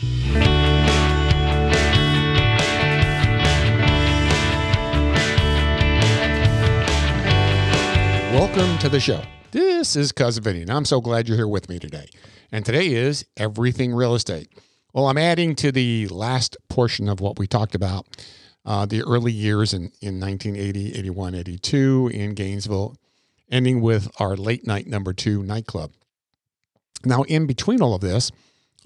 Welcome to the show. This is Cousin Vinny, and I'm so glad you're here with me today. And today is Everything Real Estate. Well, I'm adding to the last portion of what we talked about uh, the early years in, in 1980, 81, 82 in Gainesville, ending with our Late Nite number two nightclub. Now, in between all of this,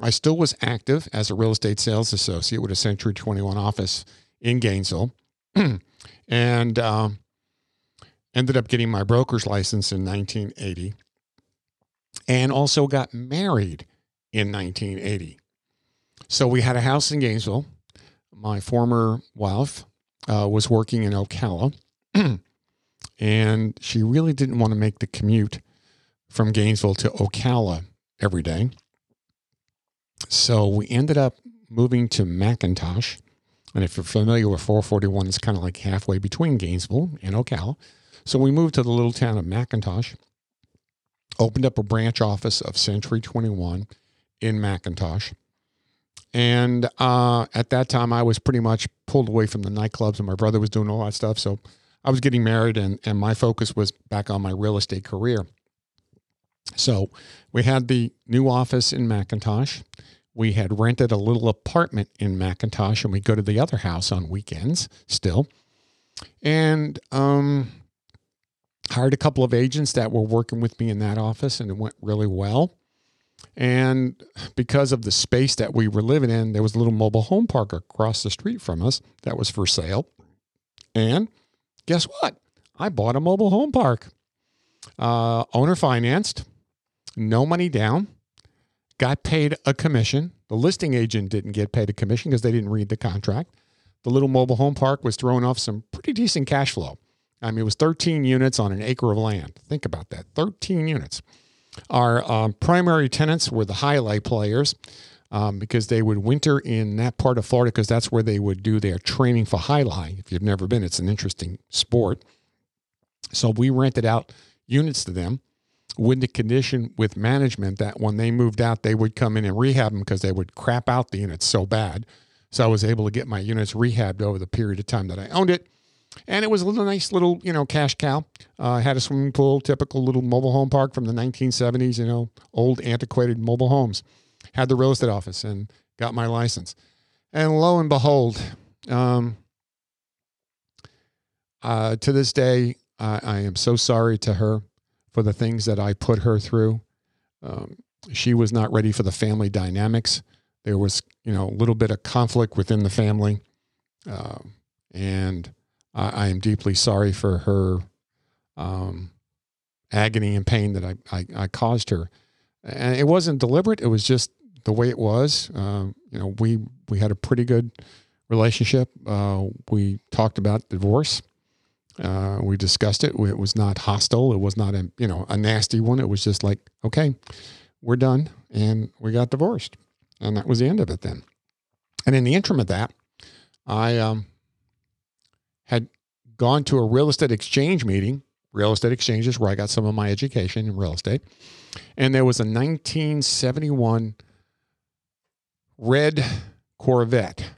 I still was active as a real estate sales associate with a Century 21 office in Gainesville. and um, ended up getting my broker's license in 1980 and also got married in 1980. So we had a house in Gainesville. My former wife uh, was working in Ocala, and she really didn't want to make the commute from Gainesville to Ocala every day. So we ended up moving to McIntosh. And if you're familiar with 441, it's kind of like halfway between Gainesville and Ocala. So we moved to the little town of McIntosh, opened up a branch office of Century 21 in McIntosh. And uh, at that time, I was pretty much pulled away from the nightclubs, and my brother was doing all that stuff. So I was getting married, and, and my focus was back on my real estate career. So we had the new office in McIntosh. We had rented a little apartment in McIntosh, and we go to the other house on weekends still. And um, hired a couple of agents that were working with me in that office, and it went really well. And because of the space that we were living in, there was a little mobile home park across the street from us that was for sale. And guess what? I bought a mobile home park. Uh, owner financed, no money down, got paid a commission. The listing agent didn't get paid a commission because they didn't read the contract. The little mobile home park was throwing off some pretty decent cash flow. I mean, it was 13 units on an acre of land. Think about that 13 units. Our um, primary tenants were the jai alai players um, because they would winter in that part of Florida because that's where they would do their training for jai alai. If you've never been, it's an interesting sport. So we rented out units to them with the condition with management that when they moved out, they would come in and rehab them because they would crap out the units so bad. So I was able to get my units rehabbed over the period of time that I owned it and it was a little nice little you know cash cow. Uh, had a swimming pool, typical little mobile home park from the 1970s. You know, old antiquated mobile homes. Had the real estate office and got my license. And lo and behold, um, uh, to this day, I, I, am so sorry to her for the things that I put her through. Um, she was not ready for the family dynamics. There was, you know, a little bit of conflict within the family, uh, and I, I am deeply sorry for her um, agony and pain that I, I, I, caused her. And it wasn't deliberate. It was just the way it was. Um, you know, we, we had a pretty good relationship. Uh, we talked about divorce. Uh, we discussed it. It was not hostile. It was not a, you know, a nasty one. It was just like, okay, we're done. And we got divorced. And that was the end of it then. And in the interim of that, I, um, had gone to a real estate exchange meeting, real estate exchanges, where I got some of my education in real estate. And there was a 1971 red Corvette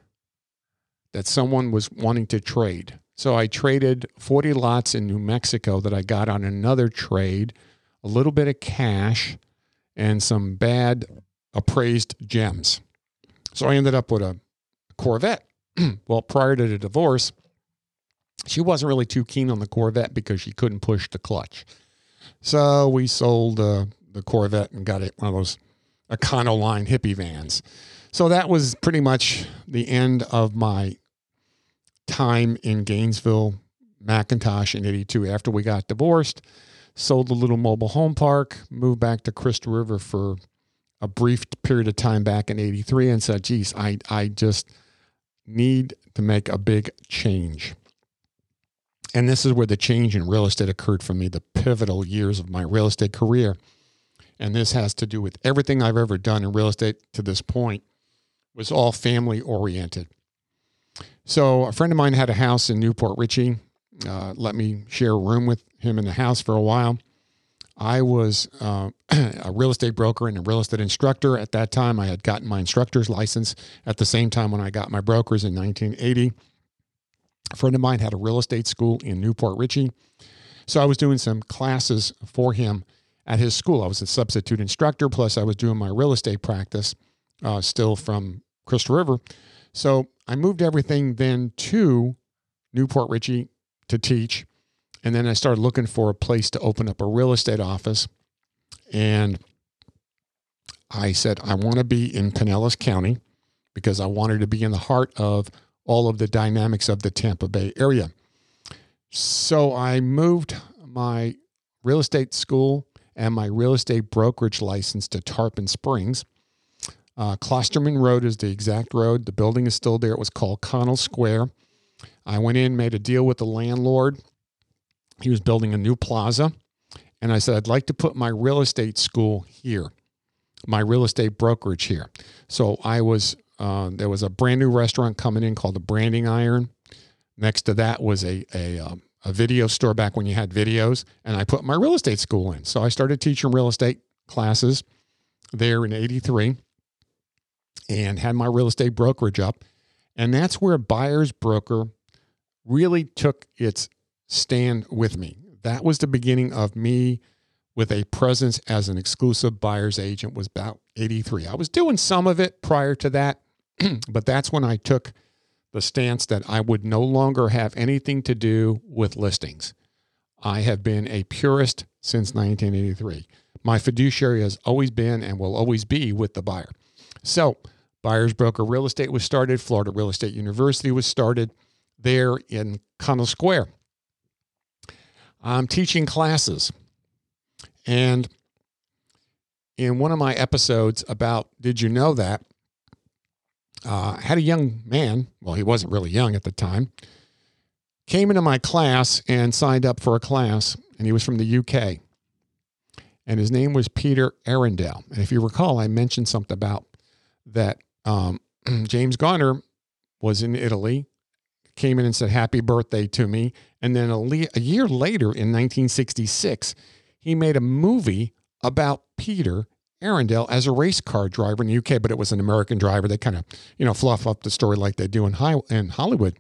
that someone was wanting to trade. So I traded 40 lots in New Mexico that I got on another trade, a little bit of cash, and some bad appraised gems. So I ended up with a Corvette. well, prior to the divorce, she wasn't really too keen on the Corvette because she couldn't push the clutch. So we sold uh, the Corvette and got it one of those Econoline hippie vans. So that was pretty much the end of my time in Gainesville, McIntosh in 82 after we got divorced. Sold the little mobile home park, moved back to Crystal River for a brief period of time back in 83 and said, geez, I, I just need to make a big change. And this is where the change in real estate occurred for me, the pivotal years of my real estate career. And this has to do with everything I've ever done in real estate to this point was all family oriented. So a friend of mine had a house in New Port Richey. Uh, let me share a room with him in the house for a while. I was uh, a real estate broker and a real estate instructor at that time. I had gotten my instructor's license at the same time when I got my brokers in 1980. A friend of mine had a real estate school in New Port Richey. So I was doing some classes for him at his school. I was a substitute instructor, plus I was doing my real estate practice uh, still from Crystal River. So I moved everything then to New Port Richey to teach. And then I started looking for a place to open up a real estate office. And I said, I want to be in Pinellas County because I wanted to be in the heart of all of the dynamics of the Tampa Bay area. So I moved my real estate school and my real estate brokerage license to Tarpon Springs. Uh, Klosterman Road is the exact road. The building is still there. It was called Connell Square. I went in, made a deal with the landlord. He was building a new plaza. And I said, I'd like to put my real estate school here, my real estate brokerage here. So I was, uh, there was a brand new restaurant coming in called the Branding Iron. Next to that was a, a, um, a video store back when you had videos. And I put my real estate school in. So I started teaching real estate classes there in 83 and had my real estate brokerage up. And that's where Buyers Broker really took its stand with me. That was the beginning of me with a presence as an exclusive buyer's agent was about 83. I was doing some of it prior to that, but that's when I took the stance that I would no longer have anything to do with listings. I have been a purist since 1983. My fiduciary has always been and will always be with the buyer. So, Buyers Broker Real Estate was started, Florida Real Estate University was started there in Connell Square. I'm teaching classes. And in one of my episodes about Did You Know That? Uh, had a young man, well, he wasn't really young at the time, came into my class and signed up for a class, and he was from the UK. And his name was Peter Arundell. And if you recall, I mentioned something about that um, James Garner was in Italy, came in and said happy birthday to me. And then a, le- a year later in 1966, he made a movie about Peter Arundell as a race car driver in the UK, but it was an American driver. They kind of, you know, fluff up the story like they do in, high, in Hollywood.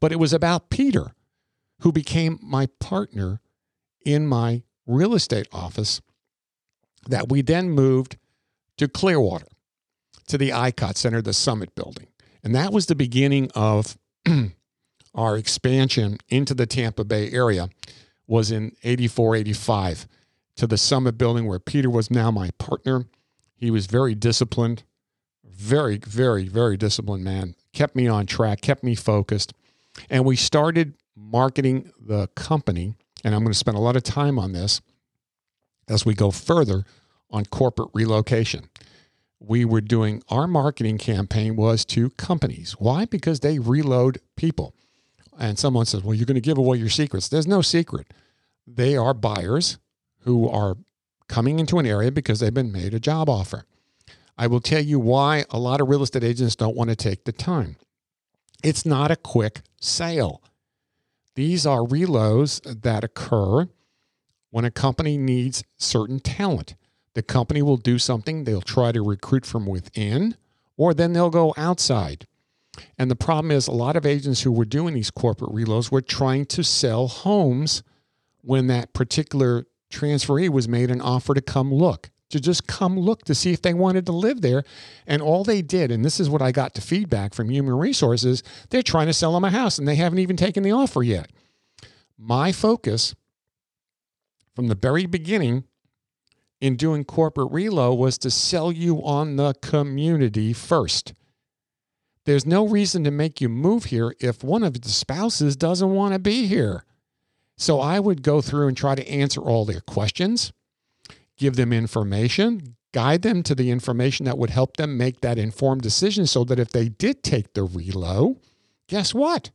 But it was about Peter, who became my partner in my real estate office that we then moved to Clearwater to the ICOT Center, the Summit Building. And that was the beginning of our expansion into the Tampa Bay area was in 84, 85 to the Summit Building where Peter was now my partner. He was very disciplined, very, very, very disciplined man, kept me on track, kept me focused. And we started marketing the company. And I'm going to spend a lot of time on this as we go further on corporate relocation we were doing our marketing campaign was to companies. Why? Because they reload people. And someone says, Well, you're going to give away your secrets. There's no secret. They are buyers who are coming into an area because they've been made a job offer. I will tell you why a lot of real estate agents don't want to take the time. It's not a quick sale. These are reloads that occur when a company needs certain talent. The company will do something, they'll try to recruit from within, or then they'll go outside. And the problem is, a lot of agents who were doing these corporate reloads were trying to sell homes when that particular transferee was made an offer to come look, to just come look to see if they wanted to live there. And all they did, and this is what I got to feedback from human resources, they're trying to sell them a house and they haven't even taken the offer yet. My focus from the very beginning in doing corporate reload was to sell you on the community first. There's no reason to make you move here if one of the spouses doesn't want to be here. So I would go through and try to answer all their questions, give them information, guide them to the information that would help them make that informed decision so that if they did take the reload, guess what?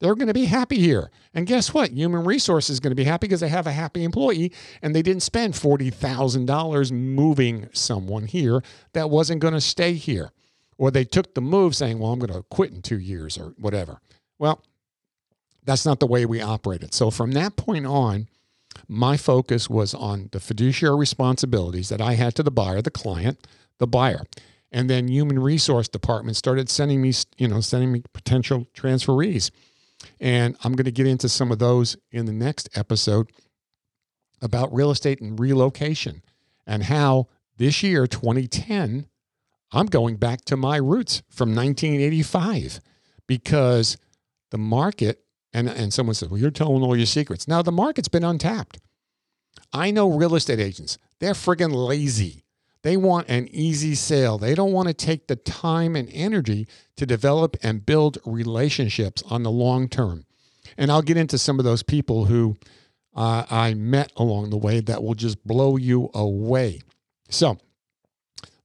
They're going to be happy here. And guess what? Human resources is going to be happy because they have a happy employee and they didn't spend $40,000 moving someone here that wasn't going to stay here. Or they took the move saying, well, I'm going to quit in two years or whatever. Well, that's not the way we operated. So from that point on, my focus was on the fiduciary responsibilities that I had to the buyer, the client, the buyer. And then human resource department started sending me, you know, sending me potential transferees. And I'm going to get into some of those in the next episode about real estate and relocation and how this year, 2010, I'm going back to my roots from 1985 because the market, and, and someone says, well, you're telling all your secrets. Now, the market's been untapped. I know real estate agents, they're friggin' lazy. They want an easy sale. They don't want to take the time and energy to develop and build relationships on the long term. And I'll get into some of those people who uh, I met along the way that will just blow you away. So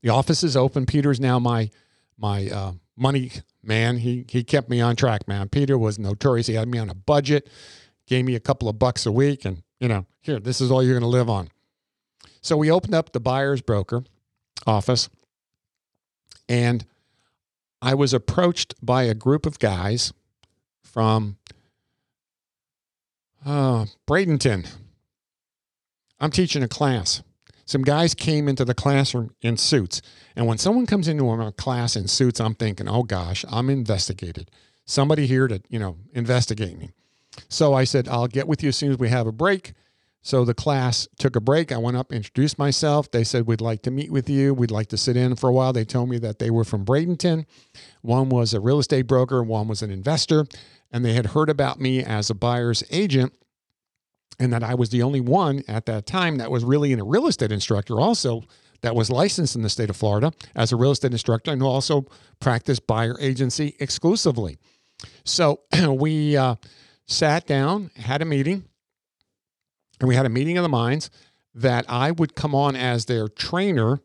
the office is open. Peter's now my my uh, money man. He he kept me on track, man. Peter was notorious. He had me on a budget, gave me a couple of bucks a week, and you know, here, this is all you're going to live on. So we opened up the buyer's broker office, and I was approached by a group of guys from uh, Bradenton. I'm teaching a class. Some guys came into the classroom in suits. And when someone comes into a class in suits, I'm thinking, oh gosh, I'm investigated. Somebody here to, you know, investigate me. So I said, I'll get with you as soon as we have a break. So the class took a break. I went up, introduced myself. They said, We'd like to meet with you. We'd like to sit in for a while. They told me that they were from Bradenton. One was a real estate broker, one was an investor. And they had heard about me as a buyer's agent and that I was the only one at that time that was really in a real estate instructor also that was licensed in the state of Florida as a real estate instructor and who also practiced buyer agency exclusively. So we uh, sat down, had a meeting, and we had a meeting of the minds that I would come on as their trainer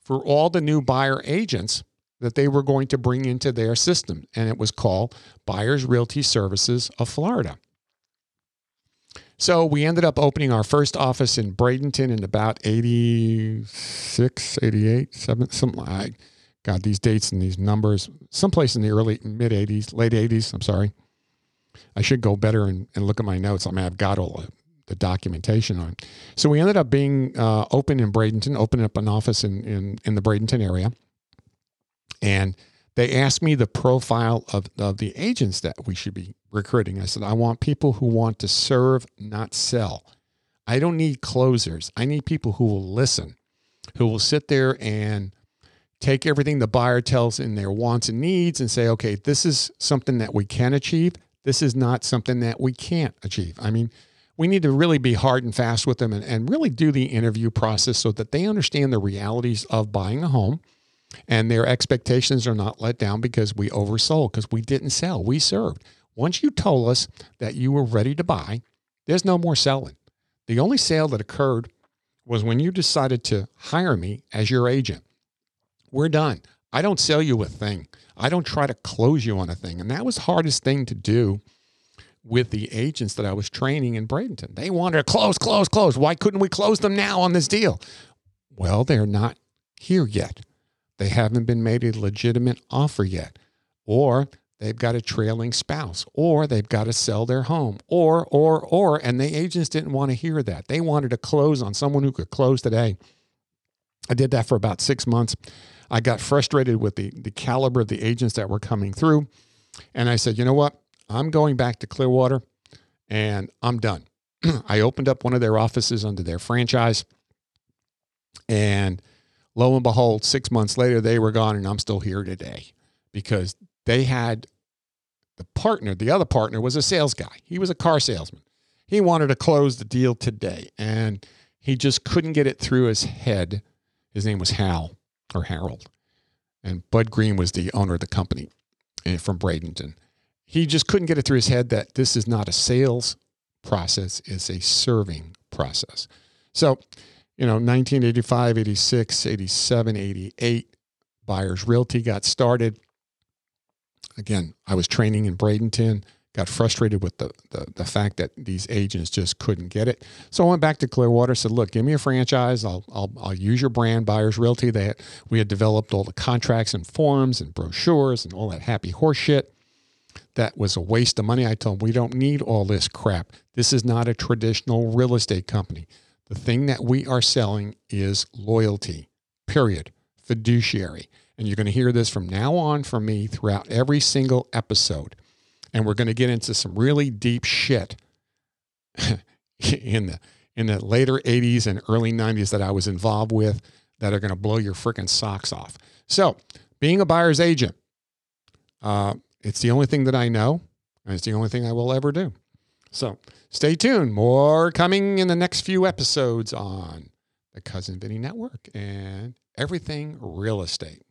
for all the new buyer agents that they were going to bring into their system. And it was called Buyers Realty Services of Florida. So we ended up opening our first office in Bradenton in about 86, 88, 7, something. I got these dates and these numbers, someplace in the early, mid 80s, late 80s. I'm sorry. I should go better and, and look at my notes. I mean, I've got all the documentation on. So we ended up being uh, open in Bradenton, opening up an office in, in, in the Bradenton area. And they asked me the profile of, of the agents that we should be recruiting. I said, I want people who want to serve, not sell. I don't need closers. I need people who will listen, who will sit there and take everything the buyer tells in their wants and needs and say, okay, this is something that we can achieve. This is not something that we can't achieve. I mean, we need to really be hard and fast with them and, and really do the interview process so that they understand the realities of buying a home and their expectations are not let down because we oversold, because we didn't sell, we served. Once you told us that you were ready to buy, there's no more selling. The only sale that occurred was when you decided to hire me as your agent. We're done. I don't sell you a thing. I don't try to close you on a thing. And that was hardest thing to do with the agents that I was training in Bradenton. They wanted to close, close, close. Why couldn't we close them now on this deal? Well, they're not here yet. They haven't been made a legitimate offer yet. Or they've got a trailing spouse, or they've got to sell their home, or, or, or, and the agents didn't want to hear that. They wanted to close on someone who could close today. I did that for about six months. I got frustrated with the, the caliber of the agents that were coming through. And I said, you know what? I'm going back to Clearwater and I'm done. I opened up one of their offices under their franchise. And lo and behold, six months later, they were gone, and I'm still here today because they had the partner, the other partner was a sales guy. He was a car salesman. He wanted to close the deal today, and he just couldn't get it through his head. His name was Hal or Harold, and Bud Green was the owner of the company eh, from Bradenton. He just couldn't get it through his head that this is not a sales process, it's a serving process. So you know, 1985, 86, 87, 88, Buyers Realty got started. Again, I was training in Bradenton, got frustrated with the, the, the fact that these agents just couldn't get it. So I went back to Clearwater, said, look, give me a franchise. I'll, I'll, I'll use your brand, Buyers Realty. Had, we had developed all the contracts and forms and brochures and all that happy horse shit. That was a waste of money. I told them we don't need all this crap. This is not a traditional real estate company. The thing that we are selling is loyalty, period, fiduciary. And you're going to hear this from now on from me throughout every single episode. And we're going to get into some really deep shit in the in the later 80s and early 90s that I was involved with that are going to blow your freaking socks off. So, being a buyer's agent, uh, it's the only thing that I know, and it's the only thing I will ever do. So, stay tuned. More coming in the next few episodes on the Cousin Vinny Network and everything real estate.